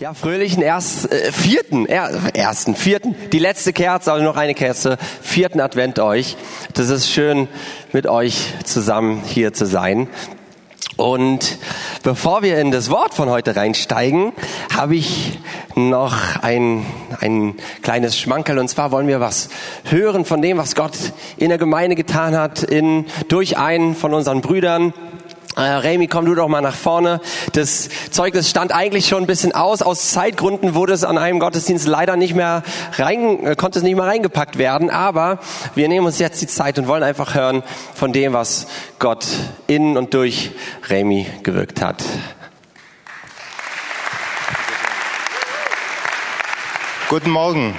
Ja, fröhlichen erst, äh, vierten, er, ersten, vierten, die letzte Kerze, also noch eine Kerze, vierten Advent euch. Das ist schön, mit euch zusammen hier zu sein. Und bevor wir in das Wort von heute reinsteigen, habe ich noch ein, ein kleines Schmankerl. Und zwar wollen wir was hören von dem, was Gott in der Gemeinde getan hat, in, durch einen von unseren Brüdern. Äh, Remy, komm du doch mal nach vorne. Das Zeugnis stand eigentlich schon ein bisschen aus. Aus Zeitgründen wurde es an einem Gottesdienst leider nicht mehr rein, äh, konnte es nicht mehr reingepackt werden. Aber wir nehmen uns jetzt die Zeit und wollen einfach hören von dem, was Gott in und durch Remy gewirkt hat. Guten Morgen.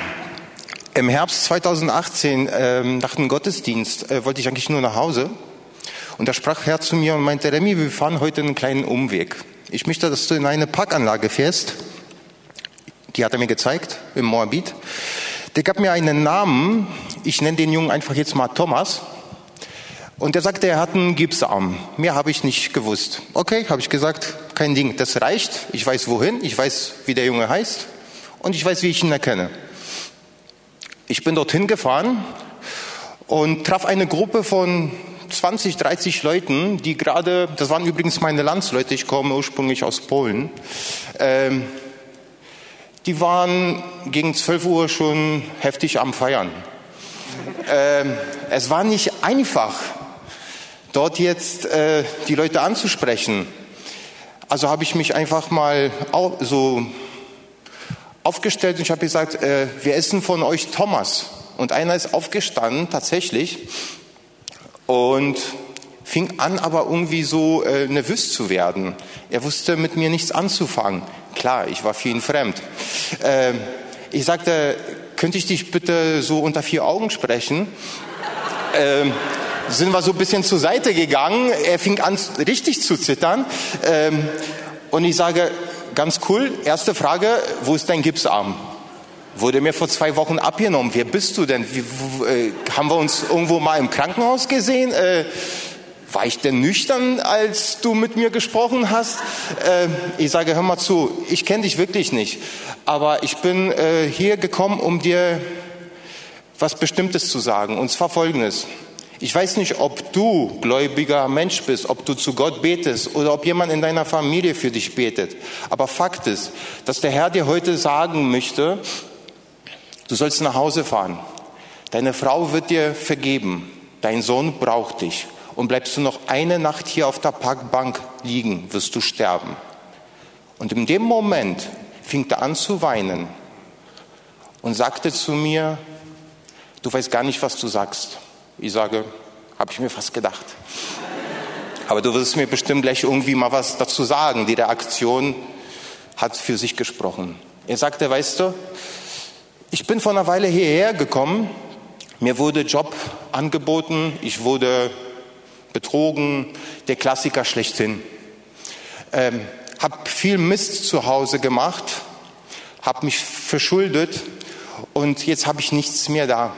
Im Herbst 2018, ähm, nach dem Gottesdienst, äh, wollte ich eigentlich nur nach Hause und da sprach Herr zu mir und meinte, Remy, wir fahren heute einen kleinen Umweg. Ich möchte, dass du in eine Parkanlage fährst. Die hat er mir gezeigt, im Moabit. Der gab mir einen Namen. Ich nenne den Jungen einfach jetzt mal Thomas. Und er sagte, er hat einen Gipsarm. Mehr habe ich nicht gewusst. Okay, habe ich gesagt, kein Ding, das reicht. Ich weiß wohin, ich weiß, wie der Junge heißt und ich weiß, wie ich ihn erkenne. Ich bin dorthin gefahren und traf eine Gruppe von 20, 30 Leuten, die gerade, das waren übrigens meine Landsleute, ich komme ursprünglich aus Polen, ähm, die waren gegen 12 Uhr schon heftig am Feiern. Ähm, es war nicht einfach, dort jetzt äh, die Leute anzusprechen. Also habe ich mich einfach mal so aufgestellt und ich habe gesagt, äh, wir essen von euch Thomas. Und einer ist aufgestanden, tatsächlich, und fing an, aber irgendwie so äh, nervös zu werden. Er wusste mit mir nichts anzufangen. Klar, ich war für ihn fremd. Äh, ich sagte, könnte ich dich bitte so unter vier Augen sprechen? Ähm, sind wir so ein bisschen zur Seite gegangen. Er fing an, richtig zu zittern. Ähm, und ich sage, ganz cool, erste Frage, wo ist dein Gipsarm? Wurde mir vor zwei Wochen abgenommen. Wer bist du denn? Wie, wo, äh, haben wir uns irgendwo mal im Krankenhaus gesehen? Äh, war ich denn nüchtern, als du mit mir gesprochen hast? Äh, ich sage, hör mal zu, ich kenne dich wirklich nicht. Aber ich bin äh, hier gekommen, um dir was Bestimmtes zu sagen. Und zwar Folgendes. Ich weiß nicht, ob du gläubiger Mensch bist, ob du zu Gott betest oder ob jemand in deiner Familie für dich betet. Aber Fakt ist, dass der Herr dir heute sagen möchte, Du sollst nach Hause fahren. Deine Frau wird dir vergeben. Dein Sohn braucht dich. Und bleibst du noch eine Nacht hier auf der Parkbank liegen, wirst du sterben. Und in dem Moment fing er an zu weinen und sagte zu mir, du weißt gar nicht, was du sagst. Ich sage, habe ich mir fast gedacht. Aber du wirst mir bestimmt gleich irgendwie mal was dazu sagen. Die Reaktion hat für sich gesprochen. Er sagte, weißt du, ich bin vor einer Weile hierher gekommen. Mir wurde Job angeboten. Ich wurde betrogen. Der Klassiker schlechthin. Ähm, hab viel Mist zu Hause gemacht. Hab mich verschuldet. Und jetzt habe ich nichts mehr da.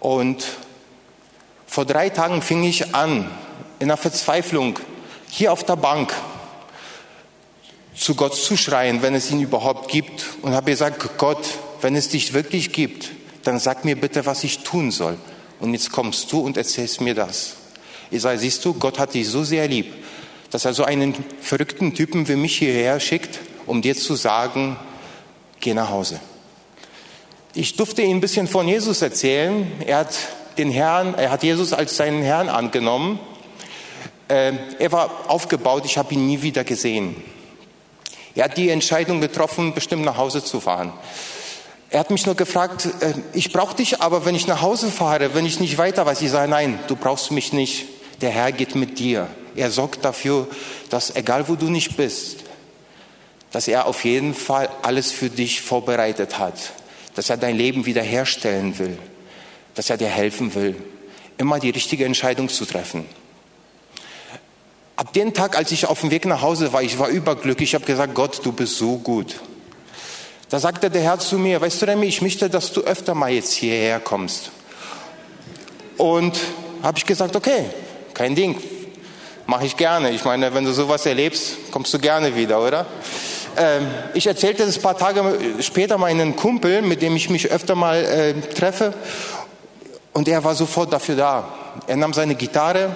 Und vor drei Tagen fing ich an, in der Verzweiflung, hier auf der Bank, zu Gott zu schreien, wenn es ihn überhaupt gibt. Und habe gesagt, Gott, wenn es dich wirklich gibt, dann sag mir bitte, was ich tun soll. Und jetzt kommst du und erzählst mir das. Ich sage, siehst du, Gott hat dich so sehr lieb, dass er so einen verrückten Typen wie mich hierher schickt, um dir zu sagen, geh nach Hause. Ich durfte ihm ein bisschen von Jesus erzählen. Er hat den Herrn, er hat Jesus als seinen Herrn angenommen. Ähm, er war aufgebaut, ich habe ihn nie wieder gesehen. Er hat die Entscheidung getroffen, bestimmt nach Hause zu fahren. Er hat mich nur gefragt, äh, ich brauche dich, aber wenn ich nach Hause fahre, wenn ich nicht weiter weiß, ich sage, nein, du brauchst mich nicht. Der Herr geht mit dir. Er sorgt dafür, dass egal wo du nicht bist, dass er auf jeden Fall alles für dich vorbereitet hat, dass er dein Leben wiederherstellen will, dass er dir helfen will, immer die richtige Entscheidung zu treffen. Ab dem Tag, als ich auf dem Weg nach Hause war, ich war überglücklich, ich habe gesagt, Gott, du bist so gut. Da sagte der Herr zu mir, weißt du, Remy, ich möchte, dass du öfter mal jetzt hierher kommst. Und habe ich gesagt, okay, kein Ding, mache ich gerne. Ich meine, wenn du sowas erlebst, kommst du gerne wieder, oder? äh, ich erzählte das ein paar Tage später meinen Kumpel, mit dem ich mich öfter mal äh, treffe. Und er war sofort dafür da. Er nahm seine Gitarre.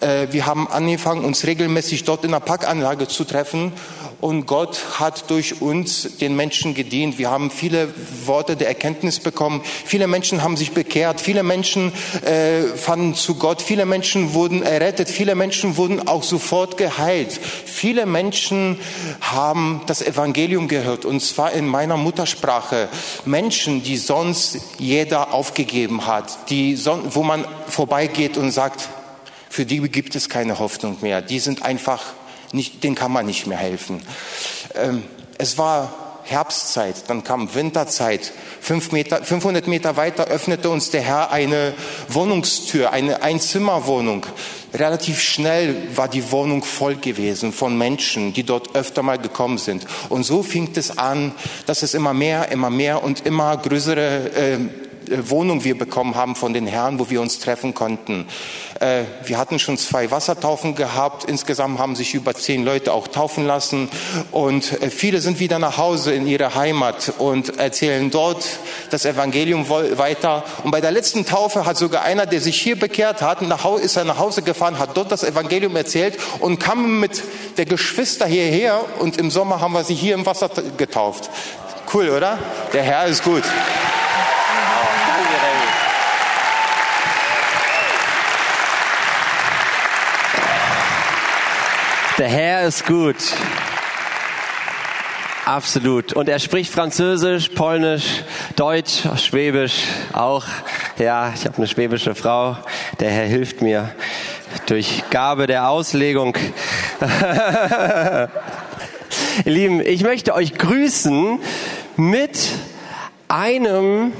Äh, wir haben angefangen, uns regelmäßig dort in der Parkanlage zu treffen und Gott hat durch uns den Menschen gedient. Wir haben viele Worte der Erkenntnis bekommen. Viele Menschen haben sich bekehrt. Viele Menschen äh, fanden zu Gott. Viele Menschen wurden errettet. Viele Menschen wurden auch sofort geheilt. Viele Menschen haben das Evangelium gehört und zwar in meiner Muttersprache. Menschen, die sonst jeder aufgegeben hat, die, wo man vorbeigeht und sagt, für die gibt es keine Hoffnung mehr. Die sind einfach nicht, den kann man nicht mehr helfen. Ähm, es war Herbstzeit, dann kam Winterzeit. Fünf Meter, 500 Meter weiter öffnete uns der Herr eine Wohnungstür, eine Einzimmerwohnung. Relativ schnell war die Wohnung voll gewesen von Menschen, die dort öfter mal gekommen sind. Und so fing es an, dass es immer mehr, immer mehr und immer größere äh, Wohnung wir bekommen haben von den Herren, wo wir uns treffen konnten. Äh, wir hatten schon zwei Wassertaufen gehabt. Insgesamt haben sich über zehn Leute auch taufen lassen. Und äh, viele sind wieder nach Hause in ihre Heimat und erzählen dort das Evangelium weiter. Und bei der letzten Taufe hat sogar einer, der sich hier bekehrt hat, ist er nach Hause gefahren, hat dort das Evangelium erzählt und kam mit der Geschwister hierher. Und im Sommer haben wir sie hier im Wasser getauft. Cool, oder? Der Herr ist gut. Der Herr ist gut. Absolut. Und er spricht Französisch, Polnisch, Deutsch, Schwäbisch auch. Ja, ich habe eine schwäbische Frau. Der Herr hilft mir durch Gabe der Auslegung. Ihr Lieben, ich möchte euch grüßen mit einem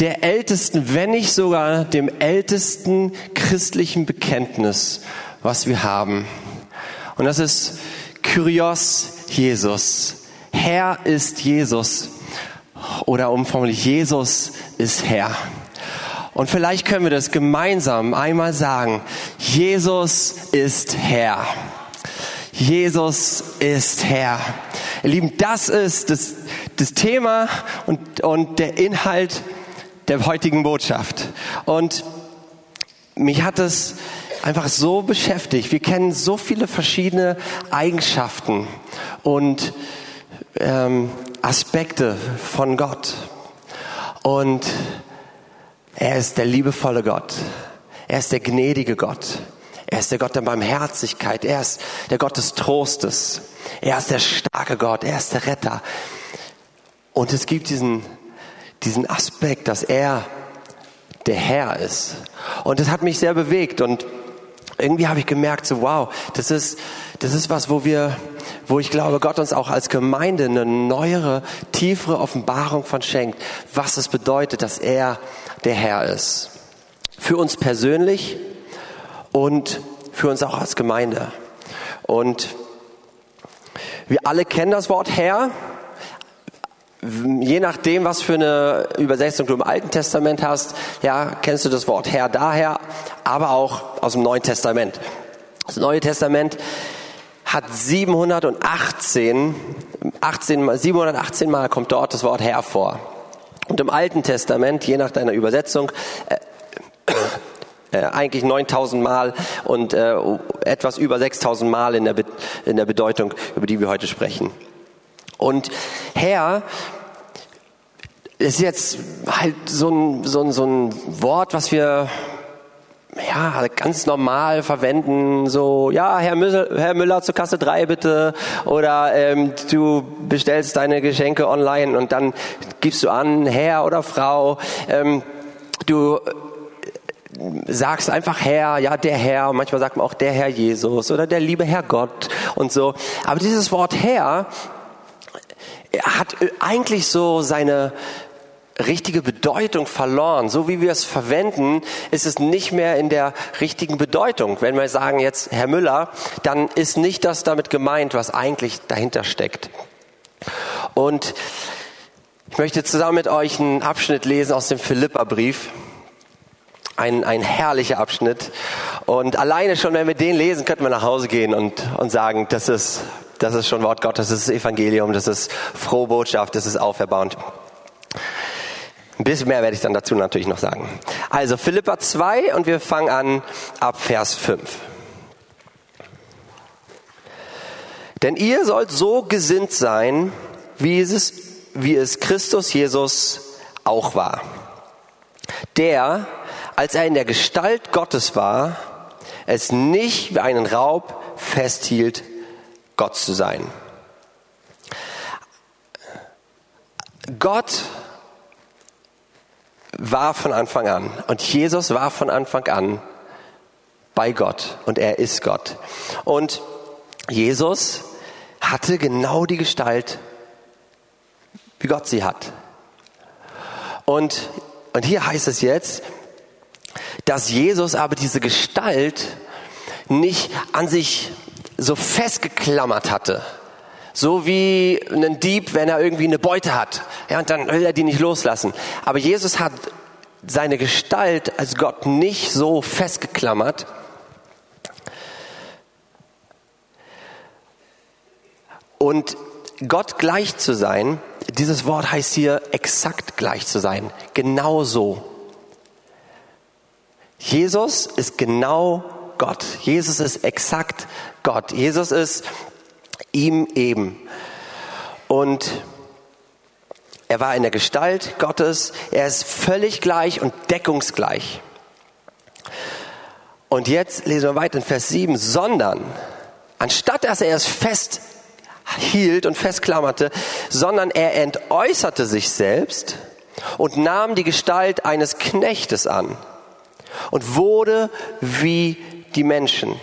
der ältesten, wenn nicht sogar dem ältesten christlichen Bekenntnis, was wir haben. Und das ist Kyrios Jesus. Herr ist Jesus. Oder umformlich, Jesus ist Herr. Und vielleicht können wir das gemeinsam einmal sagen. Jesus ist Herr. Jesus ist Herr. Ihr Lieben, das ist das, das Thema und, und der Inhalt der heutigen Botschaft. Und mich hat es einfach so beschäftigt. Wir kennen so viele verschiedene Eigenschaften und ähm, Aspekte von Gott. Und er ist der liebevolle Gott. Er ist der gnädige Gott. Er ist der Gott der Barmherzigkeit. Er ist der Gott des Trostes. Er ist der starke Gott. Er ist der Retter. Und es gibt diesen, diesen Aspekt, dass er der Herr ist. Und das hat mich sehr bewegt. Und irgendwie habe ich gemerkt, so wow, das ist, das ist was, wo wir, wo ich glaube, Gott uns auch als Gemeinde eine neuere, tiefere Offenbarung von schenkt, was es bedeutet, dass er der Herr ist. Für uns persönlich und für uns auch als Gemeinde. Und wir alle kennen das Wort Herr je nachdem, was für eine Übersetzung du im Alten Testament hast, ja, kennst du das Wort Herr daher, aber auch aus dem Neuen Testament. Das Neue Testament hat 718, 18, 718 Mal kommt dort das Wort Herr vor. Und im Alten Testament, je nach deiner Übersetzung, äh, äh, eigentlich 9000 Mal und äh, etwas über 6000 Mal in der, in der Bedeutung, über die wir heute sprechen. Und Herr ist jetzt halt so ein, so ein, so ein Wort, was wir ja, ganz normal verwenden, so, ja, Herr Müller, Herr Müller zur Kasse 3 bitte, oder ähm, du bestellst deine Geschenke online und dann gibst du an, Herr oder Frau, ähm, du sagst einfach Herr, ja, der Herr, manchmal sagt man auch der Herr Jesus oder der liebe Herr Gott und so. Aber dieses Wort Herr hat eigentlich so seine richtige Bedeutung verloren. So wie wir es verwenden, ist es nicht mehr in der richtigen Bedeutung. Wenn wir sagen jetzt Herr Müller, dann ist nicht das damit gemeint, was eigentlich dahinter steckt. Und ich möchte zusammen mit euch einen Abschnitt lesen aus dem Philipperbrief. Ein, ein herrlicher Abschnitt. Und alleine schon, wenn wir den lesen, könnten wir nach Hause gehen und, und sagen, das ist Das ist schon Wort Gottes, das ist Evangelium, das ist frohe Botschaft, das ist auferbauend. Ein bisschen mehr werde ich dann dazu natürlich noch sagen. Also Philippa 2 und wir fangen an ab Vers 5. Denn ihr sollt so gesinnt sein, wie es, wie es Christus Jesus auch war. Der, als er in der Gestalt Gottes war, es nicht wie einen Raub festhielt, Gott zu sein. Gott war von Anfang an und Jesus war von Anfang an bei Gott und er ist Gott. Und Jesus hatte genau die Gestalt, wie Gott sie hat. Und, und hier heißt es jetzt, dass Jesus aber diese Gestalt nicht an sich so festgeklammert hatte. So wie ein Dieb, wenn er irgendwie eine Beute hat. Ja, und dann will er die nicht loslassen. Aber Jesus hat seine Gestalt als Gott nicht so festgeklammert. Und Gott gleich zu sein, dieses Wort heißt hier exakt gleich zu sein. Genau so. Jesus ist genau Gott. Jesus ist exakt Gott. Jesus ist ihm eben. Und er war in der Gestalt Gottes. Er ist völlig gleich und deckungsgleich. Und jetzt lesen wir weiter in Vers 7, sondern anstatt dass er es festhielt und festklammerte, sondern er entäußerte sich selbst und nahm die Gestalt eines Knechtes an und wurde wie die Menschen.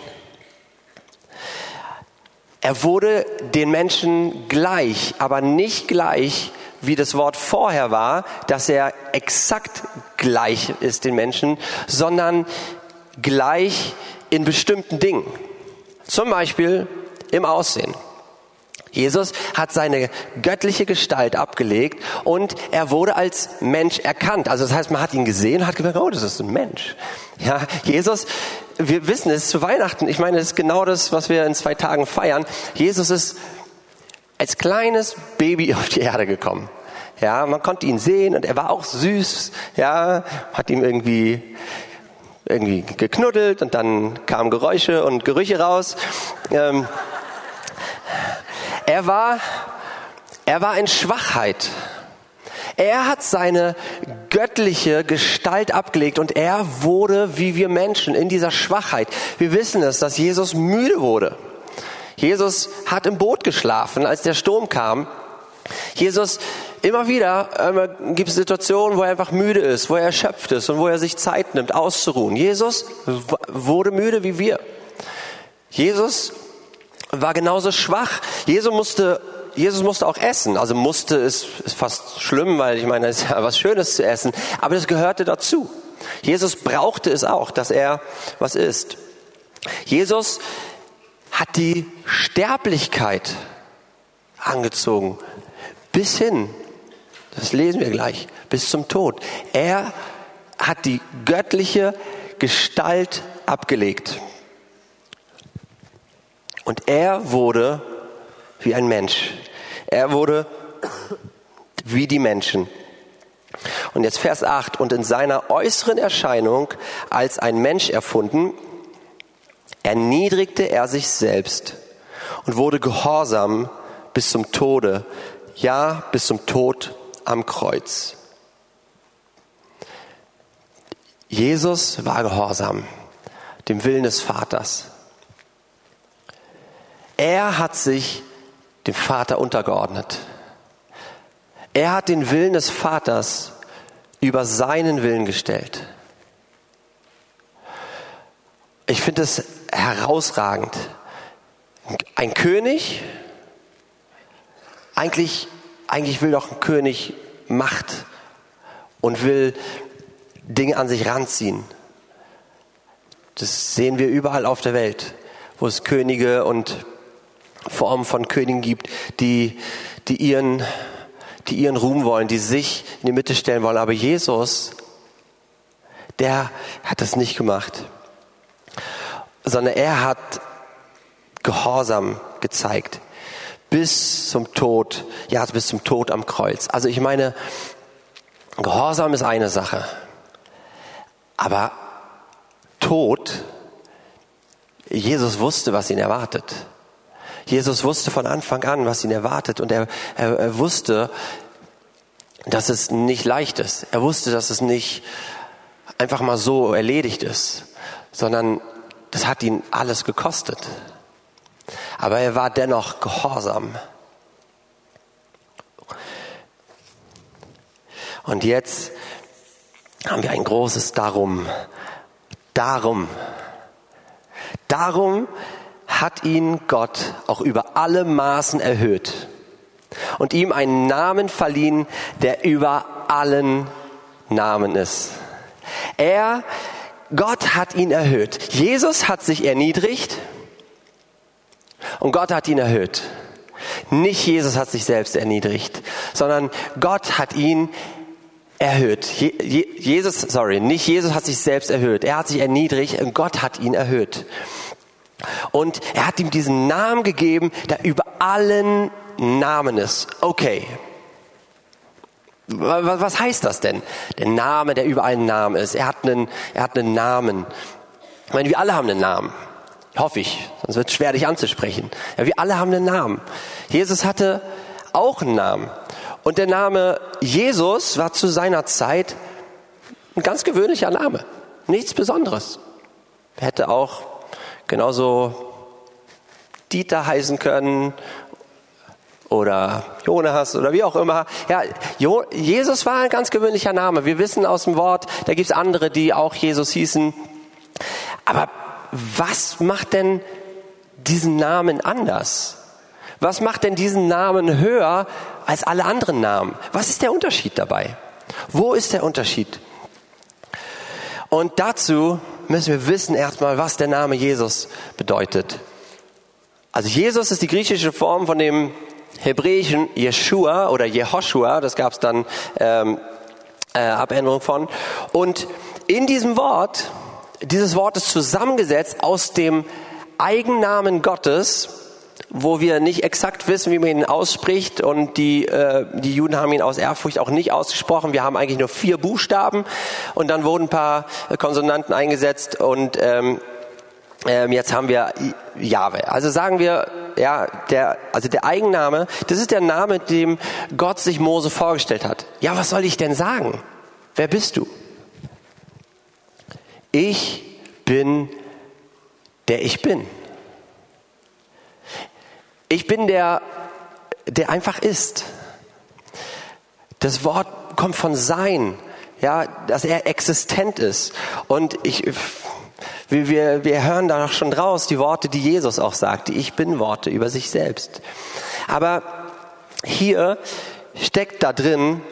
Er wurde den Menschen gleich, aber nicht gleich, wie das Wort vorher war, dass er exakt gleich ist den Menschen, sondern gleich in bestimmten Dingen. Zum Beispiel im Aussehen. Jesus hat seine göttliche Gestalt abgelegt und er wurde als Mensch erkannt. Also das heißt, man hat ihn gesehen und hat gedacht, oh, das ist ein Mensch. Ja, Jesus, wir wissen es zu Weihnachten. Ich meine, es ist genau das, was wir in zwei Tagen feiern. Jesus ist als kleines Baby auf die Erde gekommen. Ja, man konnte ihn sehen und er war auch süß. Ja, hat ihm irgendwie irgendwie geknuddelt und dann kamen Geräusche und Gerüche raus. Ähm, er war, er war in Schwachheit. Er hat seine göttliche Gestalt abgelegt und er wurde wie wir Menschen in dieser Schwachheit. Wir wissen es, dass Jesus müde wurde. Jesus hat im Boot geschlafen, als der Sturm kam. Jesus immer wieder äh, gibt es Situationen, wo er einfach müde ist, wo er erschöpft ist und wo er sich Zeit nimmt, auszuruhen. Jesus wurde müde wie wir. Jesus war genauso schwach. Jesus musste, Jesus musste auch essen. Also musste ist, ist fast schlimm, weil ich meine, es ist ja was Schönes zu essen. Aber das gehörte dazu. Jesus brauchte es auch, dass er was isst. Jesus hat die Sterblichkeit angezogen. Bis hin, das lesen wir gleich, bis zum Tod. Er hat die göttliche Gestalt abgelegt. Und er wurde wie ein Mensch. Er wurde wie die Menschen. Und jetzt Vers 8. Und in seiner äußeren Erscheinung als ein Mensch erfunden, erniedrigte er sich selbst und wurde gehorsam bis zum Tode, ja, bis zum Tod am Kreuz. Jesus war gehorsam dem Willen des Vaters. Er hat sich dem Vater untergeordnet. Er hat den Willen des Vaters über seinen Willen gestellt. Ich finde es herausragend. Ein König, eigentlich, eigentlich will doch ein König Macht und will Dinge an sich ranziehen. Das sehen wir überall auf der Welt, wo es Könige und Formen von Königen gibt, die, die ihren, die ihren Ruhm wollen, die sich in die Mitte stellen wollen. Aber Jesus, der hat das nicht gemacht, sondern er hat Gehorsam gezeigt. bis zum Tod, ja, bis zum Tod am Kreuz. Also ich meine, Gehorsam ist eine Sache, aber Tod, Jesus wusste, was ihn erwartet. Jesus wusste von Anfang an, was ihn erwartet und er, er, er wusste, dass es nicht leicht ist. Er wusste, dass es nicht einfach mal so erledigt ist, sondern das hat ihn alles gekostet. Aber er war dennoch gehorsam. Und jetzt haben wir ein großes Darum. Darum. Darum hat ihn Gott auch über alle Maßen erhöht und ihm einen Namen verliehen, der über allen Namen ist. Er, Gott hat ihn erhöht. Jesus hat sich erniedrigt und Gott hat ihn erhöht. Nicht Jesus hat sich selbst erniedrigt, sondern Gott hat ihn erhöht. Jesus, sorry, nicht Jesus hat sich selbst erhöht. Er hat sich erniedrigt und Gott hat ihn erhöht. Und er hat ihm diesen Namen gegeben, der über allen Namen ist. Okay. Was heißt das denn? Der Name, der über allen Namen ist. Er hat einen, er hat einen Namen. Ich meine, wir alle haben einen Namen. Hoffe ich. Sonst wird es schwer, dich anzusprechen. Ja, wir alle haben einen Namen. Jesus hatte auch einen Namen. Und der Name Jesus war zu seiner Zeit ein ganz gewöhnlicher Name. Nichts Besonderes. Er hätte auch genauso Dieter heißen können oder Jonas oder wie auch immer. Ja, Jesus war ein ganz gewöhnlicher Name. Wir wissen aus dem Wort, da gibt es andere, die auch Jesus hießen. Aber was macht denn diesen Namen anders? Was macht denn diesen Namen höher als alle anderen Namen? Was ist der Unterschied dabei? Wo ist der Unterschied? Und dazu müssen wir wissen erstmal, was der Name Jesus bedeutet. Also Jesus ist die griechische Form von dem hebräischen Yeshua oder Jehoshua, das gab es dann ähm, äh, Abänderung von. Und in diesem Wort, dieses Wort ist zusammengesetzt aus dem Eigennamen Gottes, wo wir nicht exakt wissen, wie man ihn ausspricht und die, äh, die Juden haben ihn aus Ehrfurcht auch nicht ausgesprochen. Wir haben eigentlich nur vier Buchstaben und dann wurden ein paar Konsonanten eingesetzt und ähm, ähm, jetzt haben wir Jahwe. Also sagen wir, ja, der, also der Eigenname, das ist der Name, dem Gott sich Mose vorgestellt hat. Ja, was soll ich denn sagen? Wer bist du? Ich bin der ich bin. Ich bin der, der einfach ist. Das Wort kommt von sein, ja, dass er existent ist. Und ich, wir, wir, hören da noch schon draus die Worte, die Jesus auch sagt, die Ich bin Worte über sich selbst. Aber hier steckt da drin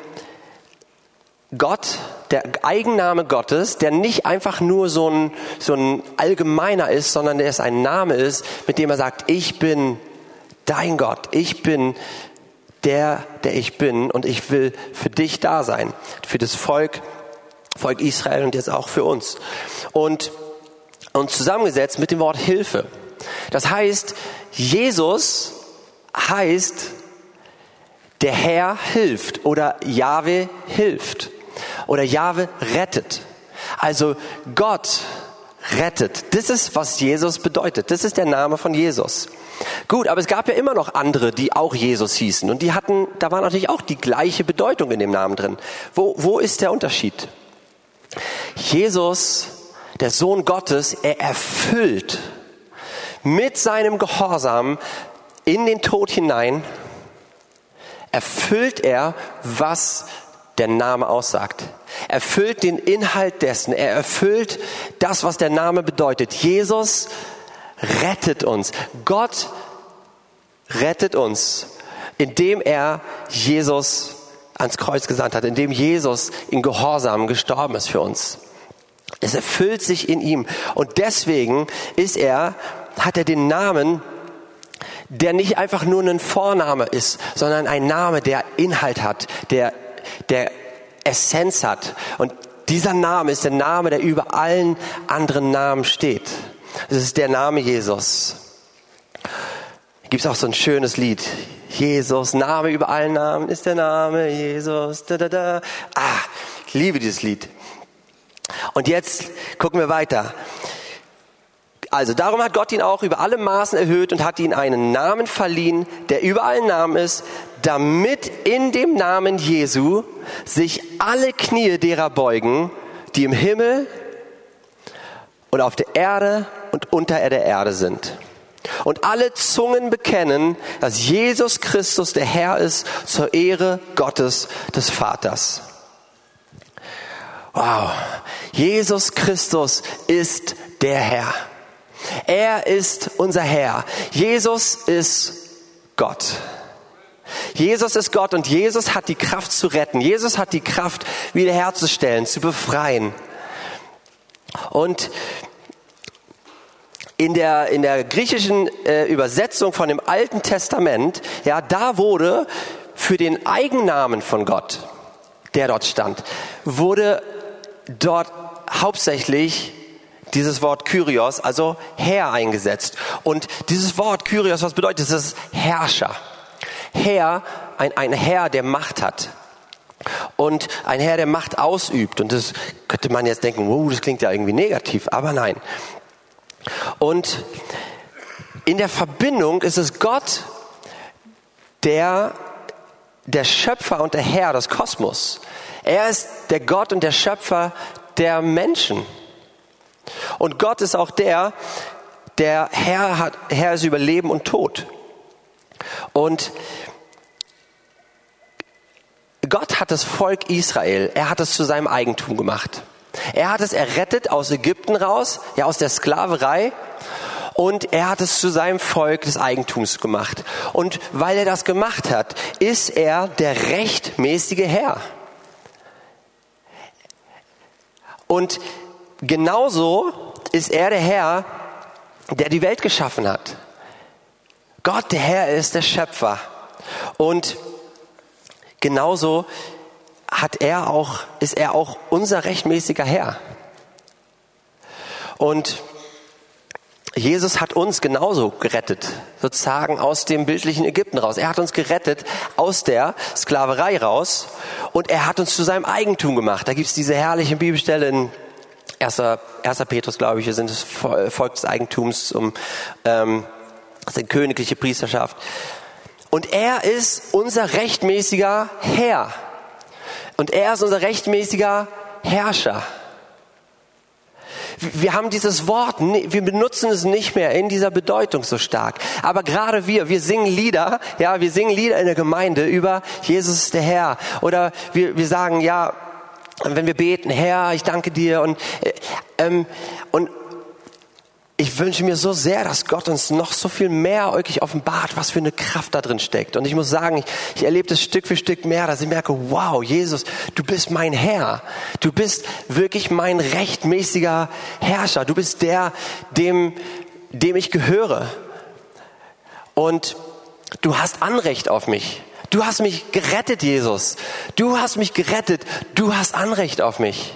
Gott, der Eigenname Gottes, der nicht einfach nur so ein, so ein allgemeiner ist, sondern der es ein Name ist, mit dem er sagt, ich bin dein Gott, ich bin der, der ich bin und ich will für dich da sein, für das Volk, Volk Israel und jetzt auch für uns. Und, und zusammengesetzt mit dem Wort Hilfe. Das heißt, Jesus heißt, der Herr hilft oder Jahwe hilft oder Jahwe rettet. Also Gott rettet. Das ist, was Jesus bedeutet. Das ist der Name von Jesus. Gut, aber es gab ja immer noch andere, die auch Jesus hießen. Und die hatten, da war natürlich auch die gleiche Bedeutung in dem Namen drin. Wo, wo ist der Unterschied? Jesus, der Sohn Gottes, er erfüllt mit seinem Gehorsam in den Tod hinein, erfüllt er, was der Name aussagt. Erfüllt den Inhalt dessen. Er erfüllt das, was der Name bedeutet. Jesus rettet uns. Gott rettet uns, indem er Jesus ans Kreuz gesandt hat, indem Jesus in Gehorsam gestorben ist für uns. Es erfüllt sich in ihm. Und deswegen ist er, hat er den Namen, der nicht einfach nur ein Vorname ist, sondern ein Name, der Inhalt hat, der, der Essenz hat. Und dieser Name ist der Name, der über allen anderen Namen steht. Das ist der Name Jesus. Gibt es auch so ein schönes Lied. Jesus, Name über allen Namen ist der Name Jesus. Da, da, da. Ah, ich liebe dieses Lied. Und jetzt gucken wir weiter. Also darum hat Gott ihn auch über alle Maßen erhöht und hat ihm einen Namen verliehen, der über allen Namen ist, damit in dem Namen Jesu sich alle Knie derer beugen, die im Himmel und auf der Erde und unter der Erde sind. Und alle Zungen bekennen, dass Jesus Christus der Herr ist zur Ehre Gottes des Vaters. Wow, Jesus Christus ist der Herr. Er ist unser Herr. Jesus ist Gott. Jesus ist Gott und Jesus hat die Kraft zu retten. Jesus hat die Kraft wiederherzustellen, zu befreien. Und in der, in der griechischen äh, Übersetzung von dem Alten Testament, ja, da wurde für den Eigennamen von Gott, der dort stand, wurde dort hauptsächlich dieses Wort Kyrios, also Herr eingesetzt. Und dieses Wort Kyrios, was bedeutet? Das ist Herrscher. Herr, ein, ein Herr, der Macht hat. Und ein Herr, der Macht ausübt. Und das könnte man jetzt denken, wow, das klingt ja irgendwie negativ, aber nein. Und in der Verbindung ist es Gott, der der Schöpfer und der Herr des Kosmos. Er ist der Gott und der Schöpfer der Menschen. Und Gott ist auch der, der Herr, hat, Herr ist über Leben und Tod. Und Gott hat das Volk Israel, er hat es zu seinem Eigentum gemacht. Er hat es errettet aus Ägypten raus, ja aus der Sklaverei. Und er hat es zu seinem Volk des Eigentums gemacht. Und weil er das gemacht hat, ist er der rechtmäßige Herr. Und genauso ist er der Herr, der die Welt geschaffen hat. Gott, der Herr, ist der Schöpfer. Und genauso hat er auch, ist er auch unser rechtmäßiger Herr. Und Jesus hat uns genauso gerettet, sozusagen aus dem bildlichen Ägypten raus. Er hat uns gerettet aus der Sklaverei raus und er hat uns zu seinem Eigentum gemacht. Da gibt es diese herrliche Bibelstelle in 1. 1. Petrus, glaube ich, sind das Volk des Eigentums, um ähm, die königliche Priesterschaft. Und er ist unser rechtmäßiger Herr. Und er ist unser rechtmäßiger Herrscher. Wir haben dieses Wort, wir benutzen es nicht mehr in dieser Bedeutung so stark. Aber gerade wir, wir singen Lieder, ja, wir singen Lieder in der Gemeinde über Jesus der Herr. Oder wir, wir sagen, ja, wenn wir beten, Herr, ich danke dir und, äh, ähm, und ich wünsche mir so sehr, dass Gott uns noch so viel mehr wirklich offenbart, was für eine Kraft da drin steckt. Und ich muss sagen, ich, ich erlebe das Stück für Stück mehr, dass ich merke, wow, Jesus, du bist mein Herr. Du bist wirklich mein rechtmäßiger Herrscher. Du bist der, dem, dem ich gehöre. Und du hast Anrecht auf mich. Du hast mich gerettet, Jesus. Du hast mich gerettet. Du hast Anrecht auf mich.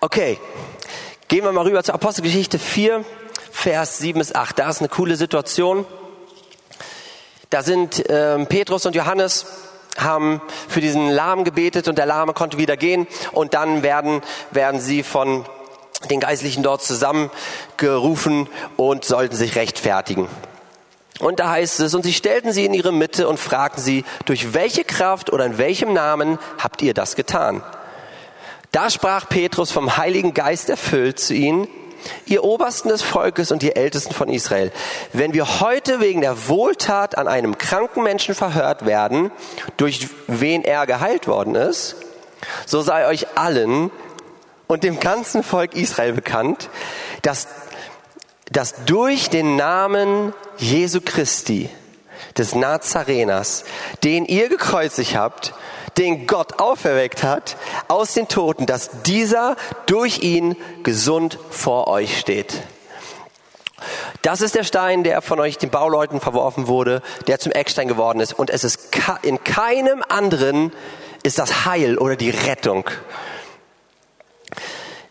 Okay, gehen wir mal rüber zur Apostelgeschichte 4, Vers 7 bis 8. Da ist eine coole Situation. Da sind äh, Petrus und Johannes haben für diesen Lahm gebetet und der Lahme konnte wieder gehen und dann werden, werden sie von den Geistlichen dort zusammengerufen und sollten sich rechtfertigen. Und da heißt es, und sie stellten sie in ihre Mitte und fragten sie, durch welche Kraft oder in welchem Namen habt ihr das getan? Da sprach Petrus vom Heiligen Geist erfüllt zu ihnen, ihr Obersten des Volkes und ihr Ältesten von Israel, wenn wir heute wegen der Wohltat an einem kranken Menschen verhört werden, durch wen er geheilt worden ist, so sei euch allen und dem ganzen Volk Israel bekannt, dass dass durch den Namen Jesu Christi, des Nazareners, den ihr gekreuzigt habt, den Gott auferweckt hat aus den Toten, dass dieser durch ihn gesund vor euch steht. Das ist der Stein, der von euch den Bauleuten verworfen wurde, der zum Eckstein geworden ist. Und es ist in keinem anderen ist das Heil oder die Rettung.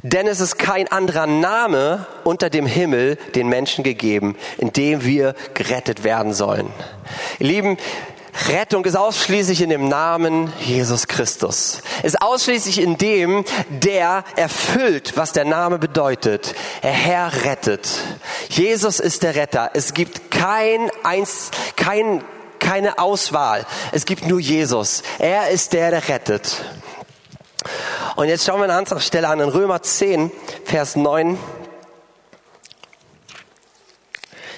Denn es ist kein anderer Name unter dem Himmel den Menschen gegeben, in dem wir gerettet werden sollen. Ihr Lieben, Rettung ist ausschließlich in dem Namen Jesus Christus. Ist ausschließlich in dem, der erfüllt, was der Name bedeutet. Der Herr rettet. Jesus ist der Retter. Es gibt kein eins, kein, keine Auswahl. Es gibt nur Jesus. Er ist der, der rettet. Und jetzt schauen wir eine andere Stelle an, in Römer 10, Vers 9.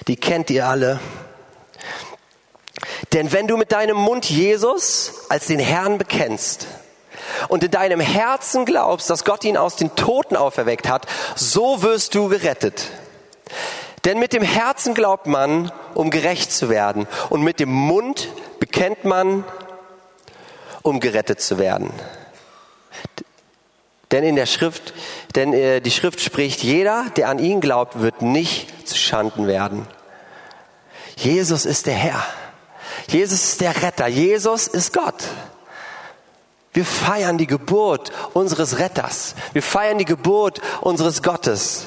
Die kennt ihr alle. Denn wenn du mit deinem Mund Jesus als den Herrn bekennst und in deinem Herzen glaubst, dass Gott ihn aus den Toten auferweckt hat, so wirst du gerettet. Denn mit dem Herzen glaubt man, um gerecht zu werden, und mit dem Mund bekennt man, um gerettet zu werden. Denn in der Schrift, denn äh, die Schrift spricht, jeder, der an ihn glaubt, wird nicht zu Schanden werden. Jesus ist der Herr. Jesus ist der Retter. Jesus ist Gott. Wir feiern die Geburt unseres Retters. Wir feiern die Geburt unseres Gottes.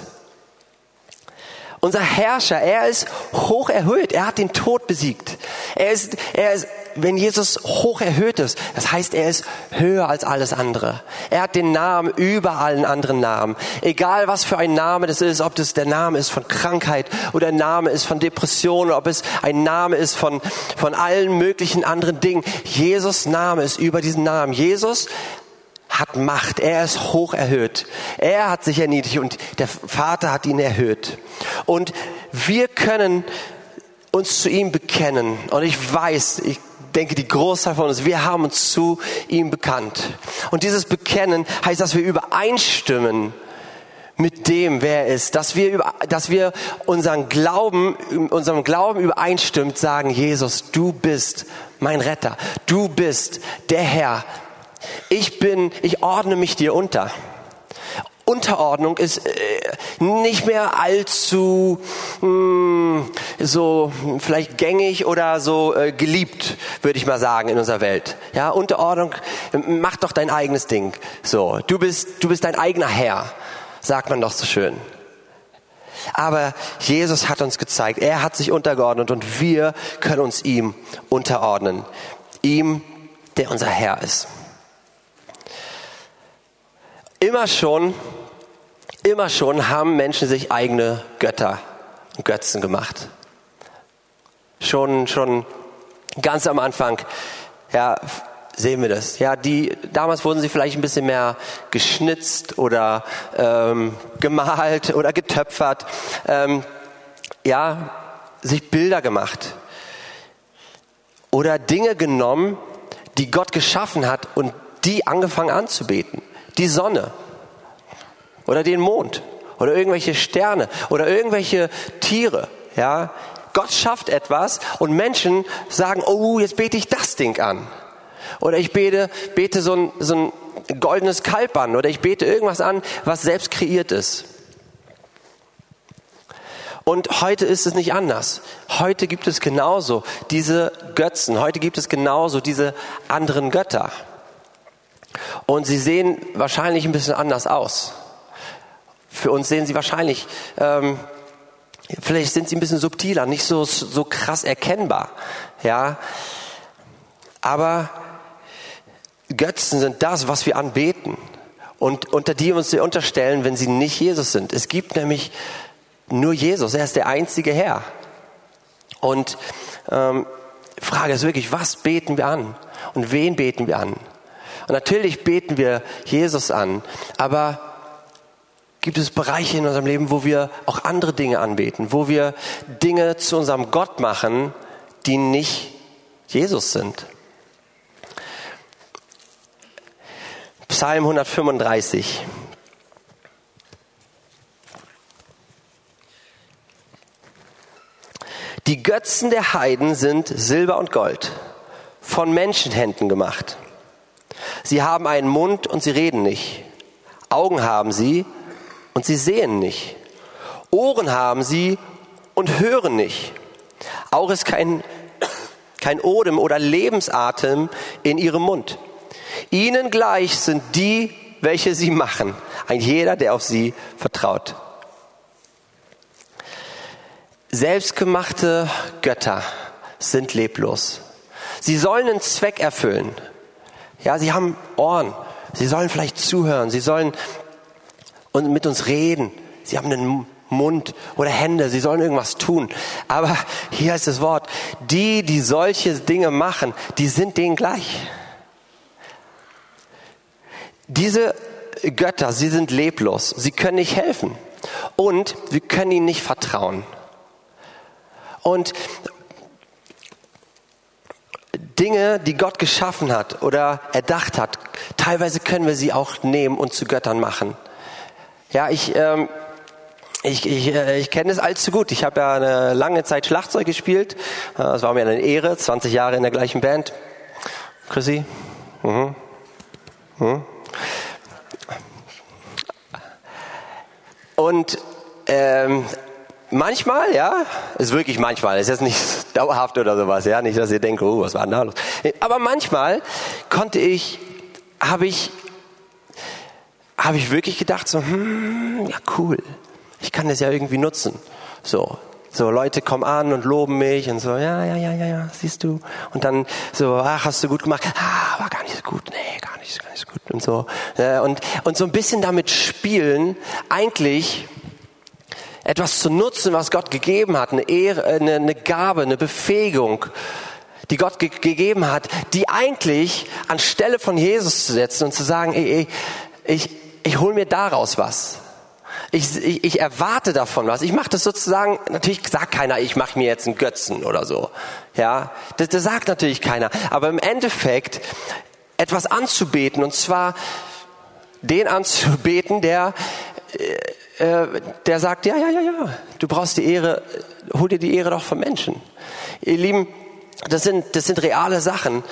Unser Herrscher, er ist hoch erhöht. Er hat den Tod besiegt. Er ist, er ist, wenn Jesus hoch erhöht ist, das heißt, er ist höher als alles andere. Er hat den Namen über allen anderen Namen. Egal was für ein Name das ist, ob das der Name ist von Krankheit oder ein Name ist von Depression, ob es ein Name ist von, von allen möglichen anderen Dingen. Jesus Name ist über diesen Namen. Jesus hat Macht. Er ist hoch erhöht. Er hat sich erniedrigt und der Vater hat ihn erhöht. Und wir können uns zu ihm bekennen. Und ich weiß, ich denke, die Großteil von uns, wir haben uns zu ihm bekannt. Und dieses Bekennen heißt, dass wir übereinstimmen mit dem, wer er ist, dass wir, dass wir unseren Glauben, unserem Glauben übereinstimmt, sagen, Jesus, du bist mein Retter, du bist der Herr, ich bin, ich ordne mich dir unter. Unterordnung ist äh, nicht mehr allzu mh, hm, so vielleicht gängig oder so äh, geliebt, würde ich mal sagen in unserer Welt. Ja, Unterordnung, mach doch dein eigenes Ding. So, du bist du bist dein eigener Herr, sagt man doch so schön. Aber Jesus hat uns gezeigt, er hat sich untergeordnet und wir können uns ihm unterordnen. Ihm, der unser Herr ist. Immer schon, immer schon haben Menschen sich eigene Götter und Götzen gemacht. Schon, schon ganz am Anfang, ja, sehen wir das. Ja, die damals wurden sie vielleicht ein bisschen mehr geschnitzt oder ähm, gemalt oder getöpfert. Ähm, ja, sich Bilder gemacht oder Dinge genommen, die Gott geschaffen hat und die angefangen anzubeten die Sonne oder den Mond oder irgendwelche Sterne oder irgendwelche Tiere, ja. Gott schafft etwas und Menschen sagen, oh, jetzt bete ich das Ding an. Oder ich bete, bete so ein, so ein goldenes Kalb an oder ich bete irgendwas an, was selbst kreiert ist. Und heute ist es nicht anders. Heute gibt es genauso diese Götzen. Heute gibt es genauso diese anderen Götter. Und sie sehen wahrscheinlich ein bisschen anders aus. Für uns sehen sie wahrscheinlich, ähm, vielleicht sind sie ein bisschen subtiler, nicht so, so krass erkennbar. Ja, aber Götzen sind das, was wir anbeten und unter die wir uns unterstellen, wenn sie nicht Jesus sind. Es gibt nämlich nur Jesus. Er ist der einzige Herr. Und ähm, Frage ist wirklich, was beten wir an und wen beten wir an? Und natürlich beten wir Jesus an, aber gibt es Bereiche in unserem Leben, wo wir auch andere Dinge anbeten, wo wir Dinge zu unserem Gott machen, die nicht Jesus sind. Psalm 135. Die Götzen der Heiden sind Silber und Gold, von Menschenhänden gemacht. Sie haben einen Mund und sie reden nicht. Augen haben sie und sie sehen nicht. Ohren haben sie und hören nicht. Auch ist kein, kein Odem oder Lebensatem in ihrem Mund. Ihnen gleich sind die, welche sie machen. Ein jeder, der auf sie vertraut. Selbstgemachte Götter sind leblos. Sie sollen einen Zweck erfüllen. Ja, sie haben Ohren. Sie sollen vielleicht zuhören. Sie sollen mit uns reden. Sie haben einen Mund oder Hände. Sie sollen irgendwas tun. Aber hier ist das Wort. Die, die solche Dinge machen, die sind denen gleich. Diese Götter, sie sind leblos. Sie können nicht helfen. Und wir können ihnen nicht vertrauen. Und Dinge, die Gott geschaffen hat oder erdacht hat, teilweise können wir sie auch nehmen und zu Göttern machen. Ja, ich, ähm, ich, ich, äh, ich kenne es allzu gut. Ich habe ja eine lange Zeit Schlagzeug gespielt. Das war mir eine Ehre, 20 Jahre in der gleichen Band. Chrissy? Mhm. Mhm. Und ähm, Manchmal, ja, ist wirklich manchmal, ist jetzt nicht dauerhaft oder sowas, ja, nicht, dass ihr denkt, oh, was war denn da los? Aber manchmal konnte ich, habe ich, habe ich wirklich gedacht, so, hm, ja cool, ich kann das ja irgendwie nutzen, so. So, Leute kommen an und loben mich und so, ja, ja, ja, ja, ja, siehst du. Und dann so, ach, hast du gut gemacht. Ah, war gar nicht so gut. Nee, gar nicht, gar nicht so gut. Und so. Und, und so ein bisschen damit spielen, eigentlich etwas zu nutzen, was Gott gegeben hat, eine, Ehre, eine, eine Gabe, eine Befähigung, die Gott ge gegeben hat, die eigentlich anstelle von Jesus zu setzen und zu sagen, ey, ey, ich, ich hole mir daraus was. Ich, ich, ich erwarte davon was. Ich mache das sozusagen, natürlich sagt keiner, ich mache mir jetzt einen Götzen oder so. Ja, das, das sagt natürlich keiner. Aber im Endeffekt etwas anzubeten und zwar den anzubeten, der äh, äh, der sagt, ja, ja, ja, ja, du brauchst die Ehre, hol dir die Ehre doch vom Menschen. Ihr Lieben, das sind, das sind reale Sachen,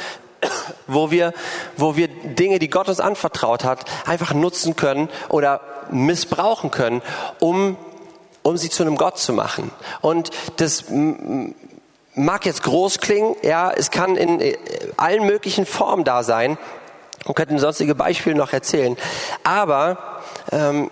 wo wir, wo wir Dinge, die Gott uns anvertraut hat, einfach nutzen können oder missbrauchen können, um, um sie zu einem Gott zu machen. Und das mag jetzt groß klingen, ja, es kann in äh, allen möglichen Formen da sein. Wir könnten sonstige Beispiele noch erzählen. Aber ähm,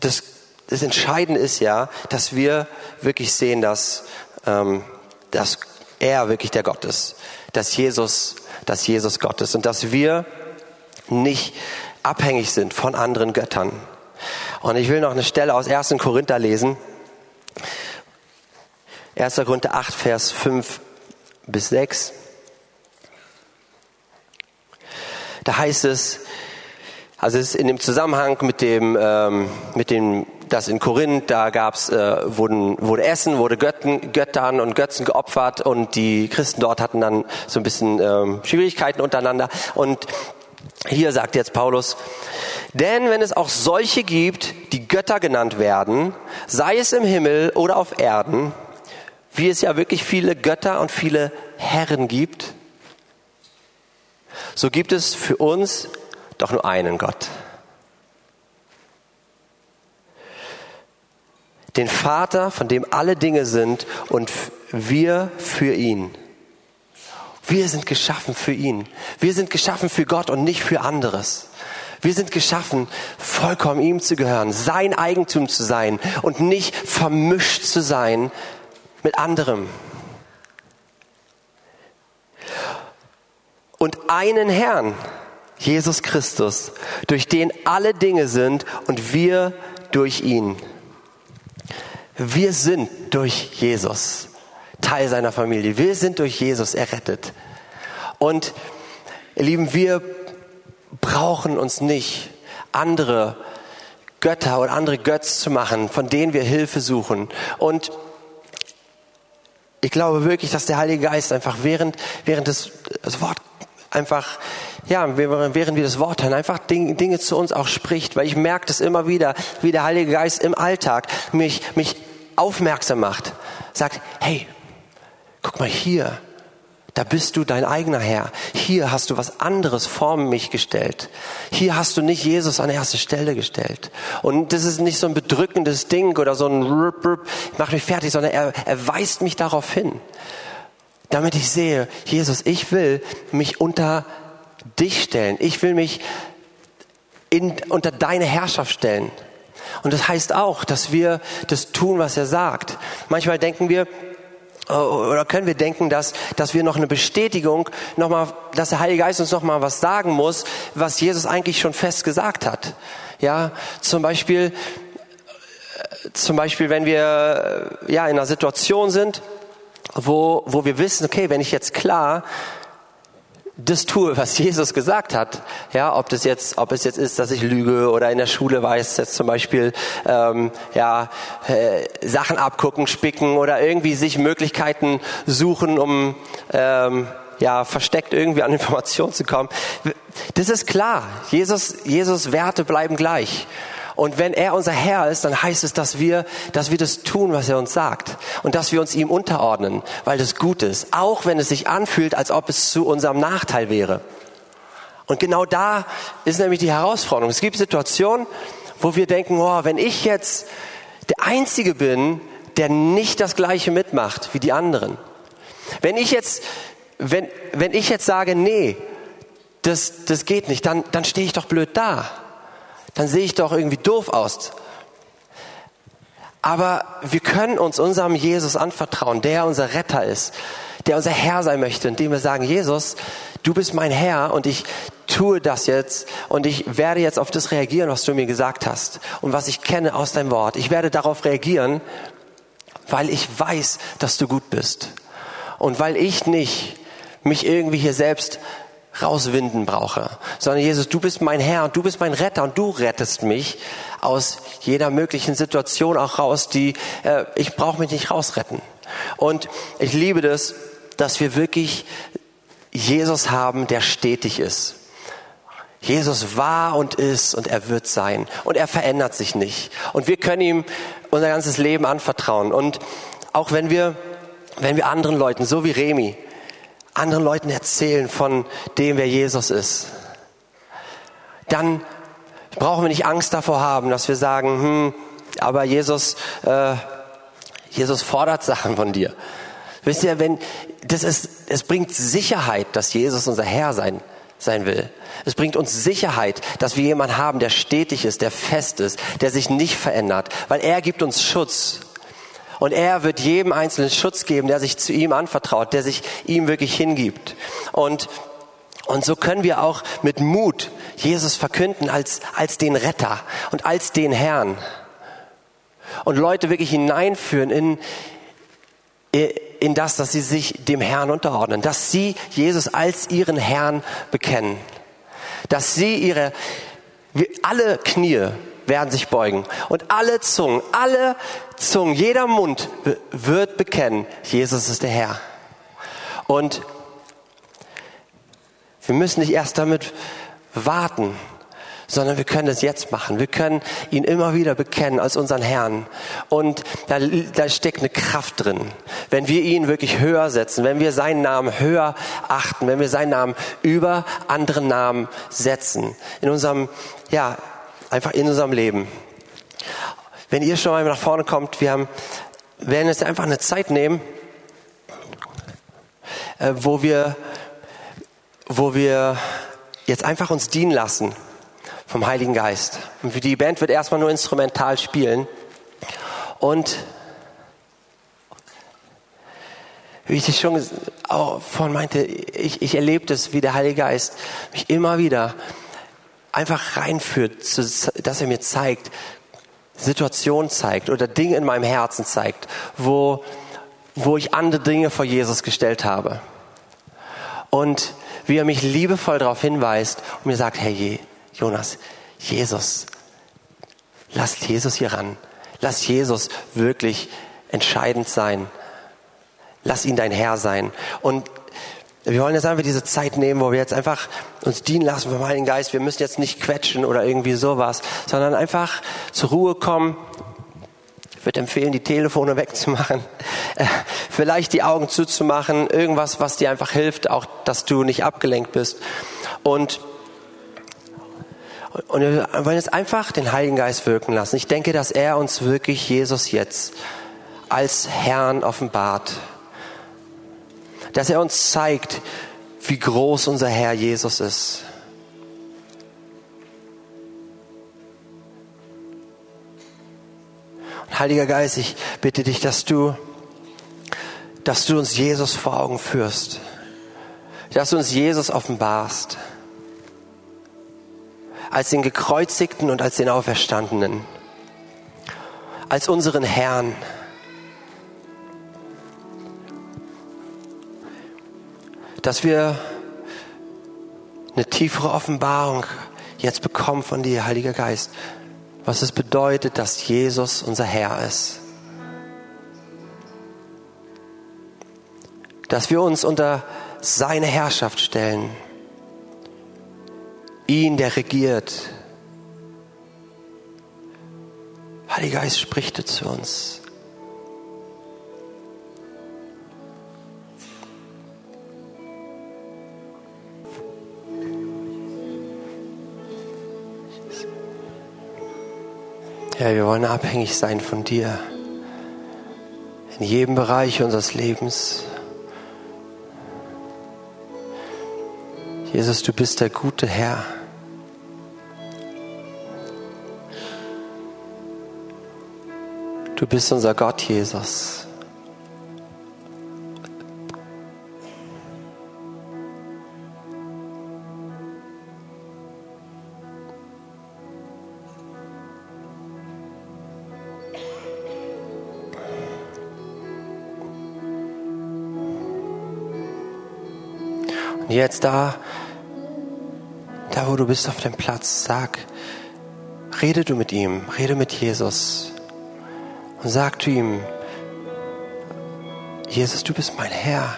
das das Entscheidende ist ja, dass wir wirklich sehen, dass, ähm, dass er wirklich der Gott ist, dass Jesus, dass Jesus Gott ist und dass wir nicht abhängig sind von anderen Göttern. Und ich will noch eine Stelle aus 1. Korinther lesen. 1. Korinther 8, Vers 5 bis 6. Da heißt es, also es ist in dem Zusammenhang mit dem, ähm, mit dem dass in Korinth, da gab's, äh, wurden, wurde Essen, wurde Götten, Göttern und Götzen geopfert und die Christen dort hatten dann so ein bisschen ähm, Schwierigkeiten untereinander. Und hier sagt jetzt Paulus, denn wenn es auch solche gibt, die Götter genannt werden, sei es im Himmel oder auf Erden, wie es ja wirklich viele Götter und viele Herren gibt, so gibt es für uns doch nur einen Gott. den Vater, von dem alle Dinge sind und wir für ihn. Wir sind geschaffen für ihn. Wir sind geschaffen für Gott und nicht für anderes. Wir sind geschaffen, vollkommen ihm zu gehören, sein Eigentum zu sein und nicht vermischt zu sein mit anderem. Und einen Herrn, Jesus Christus, durch den alle Dinge sind und wir durch ihn. Wir sind durch Jesus Teil seiner Familie. Wir sind durch Jesus errettet. Und ihr Lieben, wir brauchen uns nicht andere Götter oder andere Götz zu machen, von denen wir Hilfe suchen. Und ich glaube wirklich, dass der Heilige Geist einfach während, während das, das Wort einfach, ja, während wir das Wort hören, einfach Dinge zu uns auch spricht, weil ich merke das immer wieder, wie der Heilige Geist im Alltag mich, mich aufmerksam macht, sagt, hey, guck mal hier, da bist du dein eigener Herr. Hier hast du was anderes vor mich gestellt. Hier hast du nicht Jesus an erste Stelle gestellt. Und das ist nicht so ein bedrückendes Ding oder so ein mach mich fertig, sondern er, er weist mich darauf hin. Damit ich sehe, Jesus, ich will mich unter dich stellen. Ich will mich in, unter deine Herrschaft stellen. Und das heißt auch, dass wir das tun, was er sagt. Manchmal denken wir, äh, oder können wir denken, dass, dass wir noch eine Bestätigung, noch mal, dass der Heilige Geist uns noch mal was sagen muss, was Jesus eigentlich schon fest gesagt hat. Ja, zum Beispiel, zum Beispiel, wenn wir ja in einer Situation sind, wo, wo wir wissen, okay, wenn ich jetzt klar das tue, was Jesus gesagt hat, ja, ob das jetzt, ob es jetzt ist, dass ich lüge oder in der Schule weiß, jetzt zum Beispiel ähm, ja äh, Sachen abgucken, spicken oder irgendwie sich Möglichkeiten suchen, um ähm, ja versteckt irgendwie an Informationen zu kommen. Das ist klar. Jesus, Jesus Werte bleiben gleich. Und wenn er unser Herr ist, dann heißt es, dass wir, dass wir das tun, was er uns sagt. Und dass wir uns ihm unterordnen, weil das gut ist. Auch wenn es sich anfühlt, als ob es zu unserem Nachteil wäre. Und genau da ist nämlich die Herausforderung. Es gibt Situationen, wo wir denken, oh, wenn ich jetzt der Einzige bin, der nicht das Gleiche mitmacht wie die anderen. Wenn ich jetzt, wenn, wenn ich jetzt sage, nee, das, das geht nicht, dann, dann stehe ich doch blöd da dann sehe ich doch irgendwie doof aus. Aber wir können uns unserem Jesus anvertrauen, der unser Retter ist, der unser Herr sein möchte, indem wir sagen, Jesus, du bist mein Herr und ich tue das jetzt und ich werde jetzt auf das reagieren, was du mir gesagt hast und was ich kenne aus deinem Wort. Ich werde darauf reagieren, weil ich weiß, dass du gut bist und weil ich nicht mich irgendwie hier selbst rauswinden brauche, sondern Jesus, du bist mein Herr und du bist mein Retter und du rettest mich aus jeder möglichen Situation auch raus, die äh, ich brauche mich nicht rausretten. Und ich liebe das, dass wir wirklich Jesus haben, der stetig ist. Jesus war und ist und er wird sein und er verändert sich nicht. Und wir können ihm unser ganzes Leben anvertrauen. Und auch wenn wir, wenn wir anderen Leuten, so wie Remi, anderen Leuten erzählen von dem, wer Jesus ist, dann brauchen wir nicht Angst davor haben, dass wir sagen, hm, aber Jesus, äh, Jesus fordert Sachen von dir. Wisst ihr, wenn das ist, es bringt Sicherheit, dass Jesus unser Herr sein sein will. Es bringt uns Sicherheit, dass wir jemanden haben, der stetig ist, der fest ist, der sich nicht verändert, weil er gibt uns Schutz. Und er wird jedem Einzelnen Schutz geben, der sich zu ihm anvertraut, der sich ihm wirklich hingibt. Und, und so können wir auch mit Mut Jesus verkünden als, als den Retter und als den Herrn. Und Leute wirklich hineinführen in, in das, dass sie sich dem Herrn unterordnen, dass sie Jesus als ihren Herrn bekennen, dass sie ihre, alle Knie werden sich beugen. Und alle Zungen, alle Zungen, jeder Mund wird bekennen, Jesus ist der Herr. Und wir müssen nicht erst damit warten, sondern wir können es jetzt machen. Wir können ihn immer wieder bekennen als unseren Herrn. Und da, da steckt eine Kraft drin. Wenn wir ihn wirklich höher setzen, wenn wir seinen Namen höher achten, wenn wir seinen Namen über andere Namen setzen, in unserem, ja, einfach in unserem Leben. Wenn ihr schon mal nach vorne kommt, wir haben, werden jetzt einfach eine Zeit nehmen, äh, wo wir, wo wir jetzt einfach uns dienen lassen vom Heiligen Geist. Und die Band wird erstmal nur instrumental spielen. Und wie ich schon vorhin meinte, ich, ich erlebe das, wie der Heilige Geist mich immer wieder einfach reinführt, dass er mir zeigt, Situation zeigt oder Dinge in meinem Herzen zeigt, wo, wo ich andere Dinge vor Jesus gestellt habe. Und wie er mich liebevoll darauf hinweist und mir sagt, hey Jonas, Jesus, lass Jesus hier ran. Lass Jesus wirklich entscheidend sein. Lass ihn dein Herr sein. Und wir wollen jetzt einfach diese Zeit nehmen, wo wir jetzt einfach uns dienen lassen vom Heiligen Geist. Wir müssen jetzt nicht quetschen oder irgendwie sowas, sondern einfach zur Ruhe kommen. Ich würde empfehlen, die Telefone wegzumachen, äh, vielleicht die Augen zuzumachen, irgendwas, was dir einfach hilft, auch dass du nicht abgelenkt bist. Und und wir wollen jetzt einfach den Heiligen Geist wirken lassen. Ich denke, dass er uns wirklich Jesus jetzt als Herrn offenbart dass er uns zeigt, wie groß unser Herr Jesus ist. Und Heiliger Geist, ich bitte dich, dass du, dass du uns Jesus vor Augen führst, dass du uns Jesus offenbarst, als den Gekreuzigten und als den Auferstandenen, als unseren Herrn. Dass wir eine tiefere Offenbarung jetzt bekommen von dir, Heiliger Geist, was es bedeutet, dass Jesus unser Herr ist. Dass wir uns unter seine Herrschaft stellen. Ihn, der regiert. Heiliger Geist, spricht zu uns. Ja, wir wollen abhängig sein von dir. In jedem Bereich unseres Lebens. Jesus, du bist der gute Herr. Du bist unser Gott, Jesus. Jetzt da, da wo du bist auf dem Platz, sag, rede du mit ihm, rede mit Jesus und sag zu ihm, Jesus, du bist mein Herr.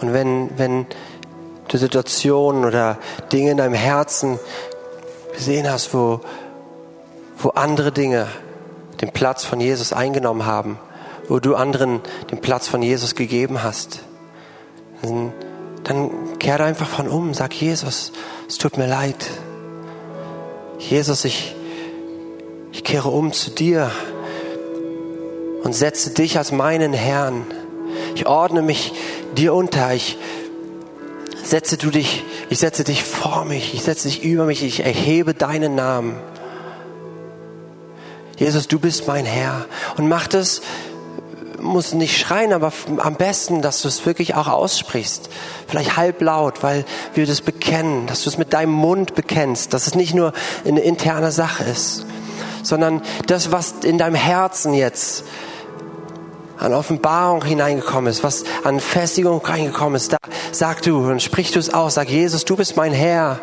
Und wenn, wenn du Situationen oder Dinge in deinem Herzen gesehen hast, wo, wo andere Dinge den Platz von Jesus eingenommen haben, wo du anderen den Platz von Jesus gegeben hast, dann dann kehre einfach von um, sag Jesus, es tut mir leid. Jesus, ich, ich kehre um zu dir und setze dich als meinen Herrn. Ich ordne mich dir unter. Ich setze du dich, ich setze dich vor mich. Ich setze dich über mich. Ich erhebe deinen Namen. Jesus, du bist mein Herr. Und mach das musst nicht schreien, aber am besten, dass du es wirklich auch aussprichst. Vielleicht halblaut, weil wir das bekennen, dass du es mit deinem Mund bekennst, dass es nicht nur eine interne Sache ist, sondern das, was in deinem Herzen jetzt an Offenbarung hineingekommen ist, was an Festigung reingekommen ist, da sag du und sprich du es aus, sag Jesus, du bist mein Herr.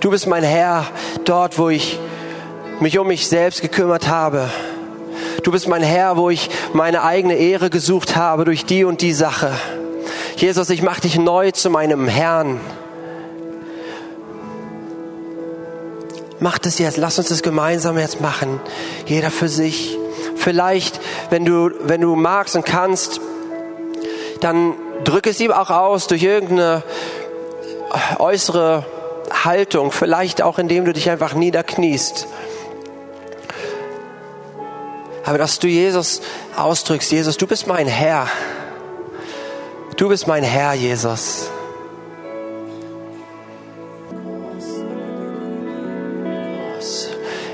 Du bist mein Herr dort, wo ich mich um mich selbst gekümmert habe Du bist mein Herr, wo ich meine eigene Ehre gesucht habe durch die und die Sache. Jesus, ich mache dich neu zu meinem Herrn. Mach das jetzt, lass uns das gemeinsam jetzt machen. Jeder für sich. Vielleicht, wenn du, wenn du magst und kannst, dann drück es ihm auch aus durch irgendeine äußere Haltung. Vielleicht auch, indem du dich einfach niederkniest aber dass du Jesus ausdrückst, Jesus, du bist mein Herr. Du bist mein Herr, Jesus.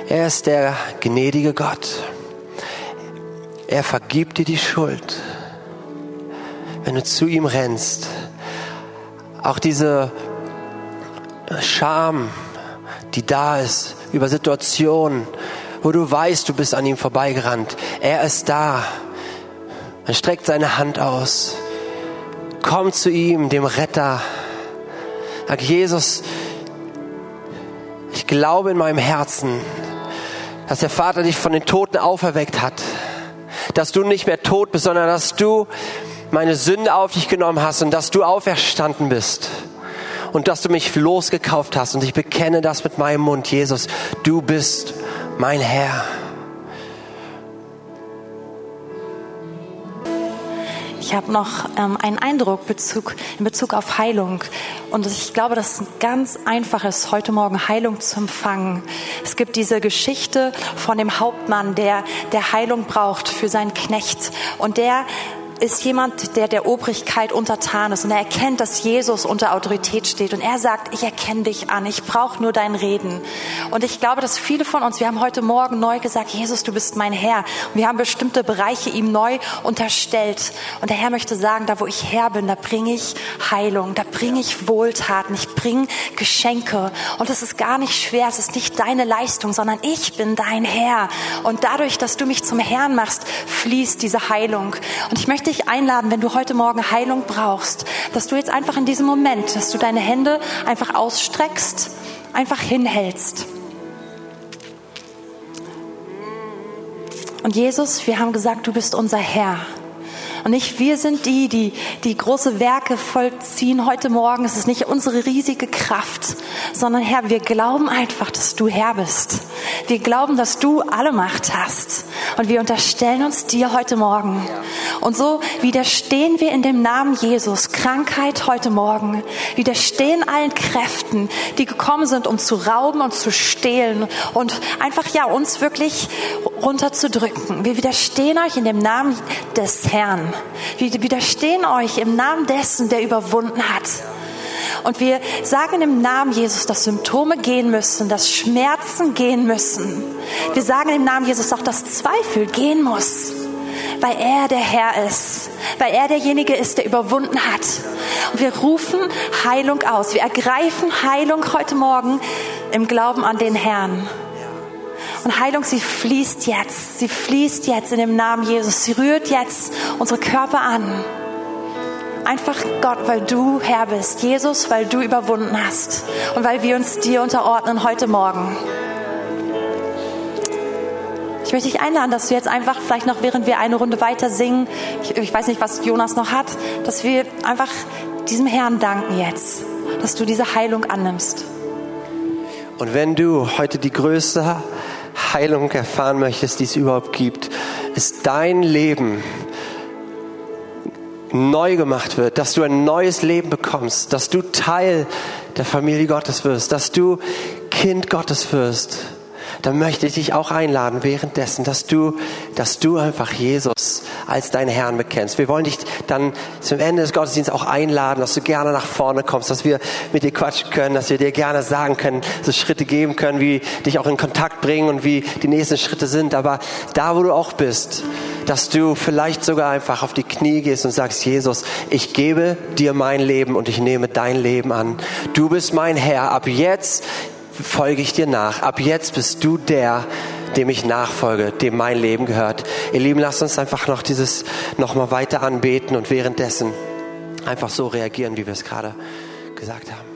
Er ist der gnädige Gott. Er vergibt dir die Schuld, wenn du zu ihm rennst. Auch diese Scham, die da ist über Situationen, wo du weißt, du bist an ihm vorbeigerannt. Er ist da. Er streckt seine Hand aus. Komm zu ihm, dem Retter. Sag Jesus, ich glaube in meinem Herzen, dass der Vater dich von den Toten auferweckt hat. Dass du nicht mehr tot bist, sondern dass du meine Sünde auf dich genommen hast und dass du auferstanden bist und dass du mich losgekauft hast. Und ich bekenne das mit meinem Mund, Jesus, du bist mein Herr. Ich habe noch ähm, einen Eindruck Bezug, in Bezug auf Heilung. Und ich glaube, dass es ganz einfach ist, heute Morgen Heilung zu empfangen. Es gibt diese Geschichte von dem Hauptmann, der, der Heilung braucht für seinen Knecht. Und der ist jemand, der der Obrigkeit untertan ist und er erkennt, dass Jesus unter Autorität steht und er sagt, ich erkenne dich an, ich brauche nur dein Reden. Und ich glaube, dass viele von uns, wir haben heute Morgen neu gesagt, Jesus, du bist mein Herr. Und wir haben bestimmte Bereiche ihm neu unterstellt. Und der Herr möchte sagen, da wo ich Herr bin, da bringe ich Heilung, da bringe ich Wohltaten, ich bringe Geschenke. Und es ist gar nicht schwer, es ist nicht deine Leistung, sondern ich bin dein Herr. Und dadurch, dass du mich zum Herrn machst, fließt diese Heilung. Und ich möchte dich einladen, wenn du heute Morgen Heilung brauchst, dass du jetzt einfach in diesem Moment, dass du deine Hände einfach ausstreckst, einfach hinhältst. Und Jesus, wir haben gesagt, du bist unser Herr. Und nicht wir sind die, die die große Werke vollziehen heute Morgen. Es ist nicht unsere riesige Kraft, sondern Herr, wir glauben einfach, dass du Herr bist. Wir glauben, dass du alle Macht hast. Und wir unterstellen uns dir heute Morgen. Und so widerstehen wir in dem Namen Jesus Krankheit heute Morgen. Widerstehen allen Kräften, die gekommen sind, um zu rauben und zu stehlen und einfach ja uns wirklich runterzudrücken. Wir widerstehen euch in dem Namen des Herrn. Wir widerstehen euch im Namen dessen, der überwunden hat. Und wir sagen im Namen Jesus, dass Symptome gehen müssen, dass Schmerzen gehen müssen. Wir sagen im Namen Jesus auch, dass Zweifel gehen muss, weil er der Herr ist, weil er derjenige ist, der überwunden hat. Und wir rufen Heilung aus. Wir ergreifen Heilung heute Morgen im Glauben an den Herrn. Und Heilung, sie fließt jetzt. Sie fließt jetzt in dem Namen Jesus. Sie rührt jetzt unsere Körper an. Einfach Gott, weil du Herr bist. Jesus, weil du überwunden hast. Und weil wir uns dir unterordnen heute Morgen. Ich möchte dich einladen, dass du jetzt einfach vielleicht noch, während wir eine Runde weiter singen, ich, ich weiß nicht, was Jonas noch hat, dass wir einfach diesem Herrn danken jetzt, dass du diese Heilung annimmst. Und wenn du heute die größte Heilung erfahren möchtest, die es überhaupt gibt, ist dein Leben neu gemacht wird, dass du ein neues Leben bekommst, dass du Teil der Familie Gottes wirst, dass du Kind Gottes wirst, dann möchte ich dich auch einladen währenddessen, dass du, dass du einfach Jesus als deinen Herrn bekennst. Wir wollen dich dann zum Ende des Gottesdienstes auch einladen, dass du gerne nach vorne kommst, dass wir mit dir quatschen können, dass wir dir gerne sagen können, so Schritte geben können, wie dich auch in Kontakt bringen und wie die nächsten Schritte sind. Aber da, wo du auch bist, dass du vielleicht sogar einfach auf die Knie gehst und sagst, Jesus, ich gebe dir mein Leben und ich nehme dein Leben an. Du bist mein Herr. Ab jetzt folge ich dir nach. Ab jetzt bist du der, dem ich nachfolge, dem mein Leben gehört. Ihr Lieben, lasst uns einfach noch dieses nochmal weiter anbeten und währenddessen einfach so reagieren, wie wir es gerade gesagt haben.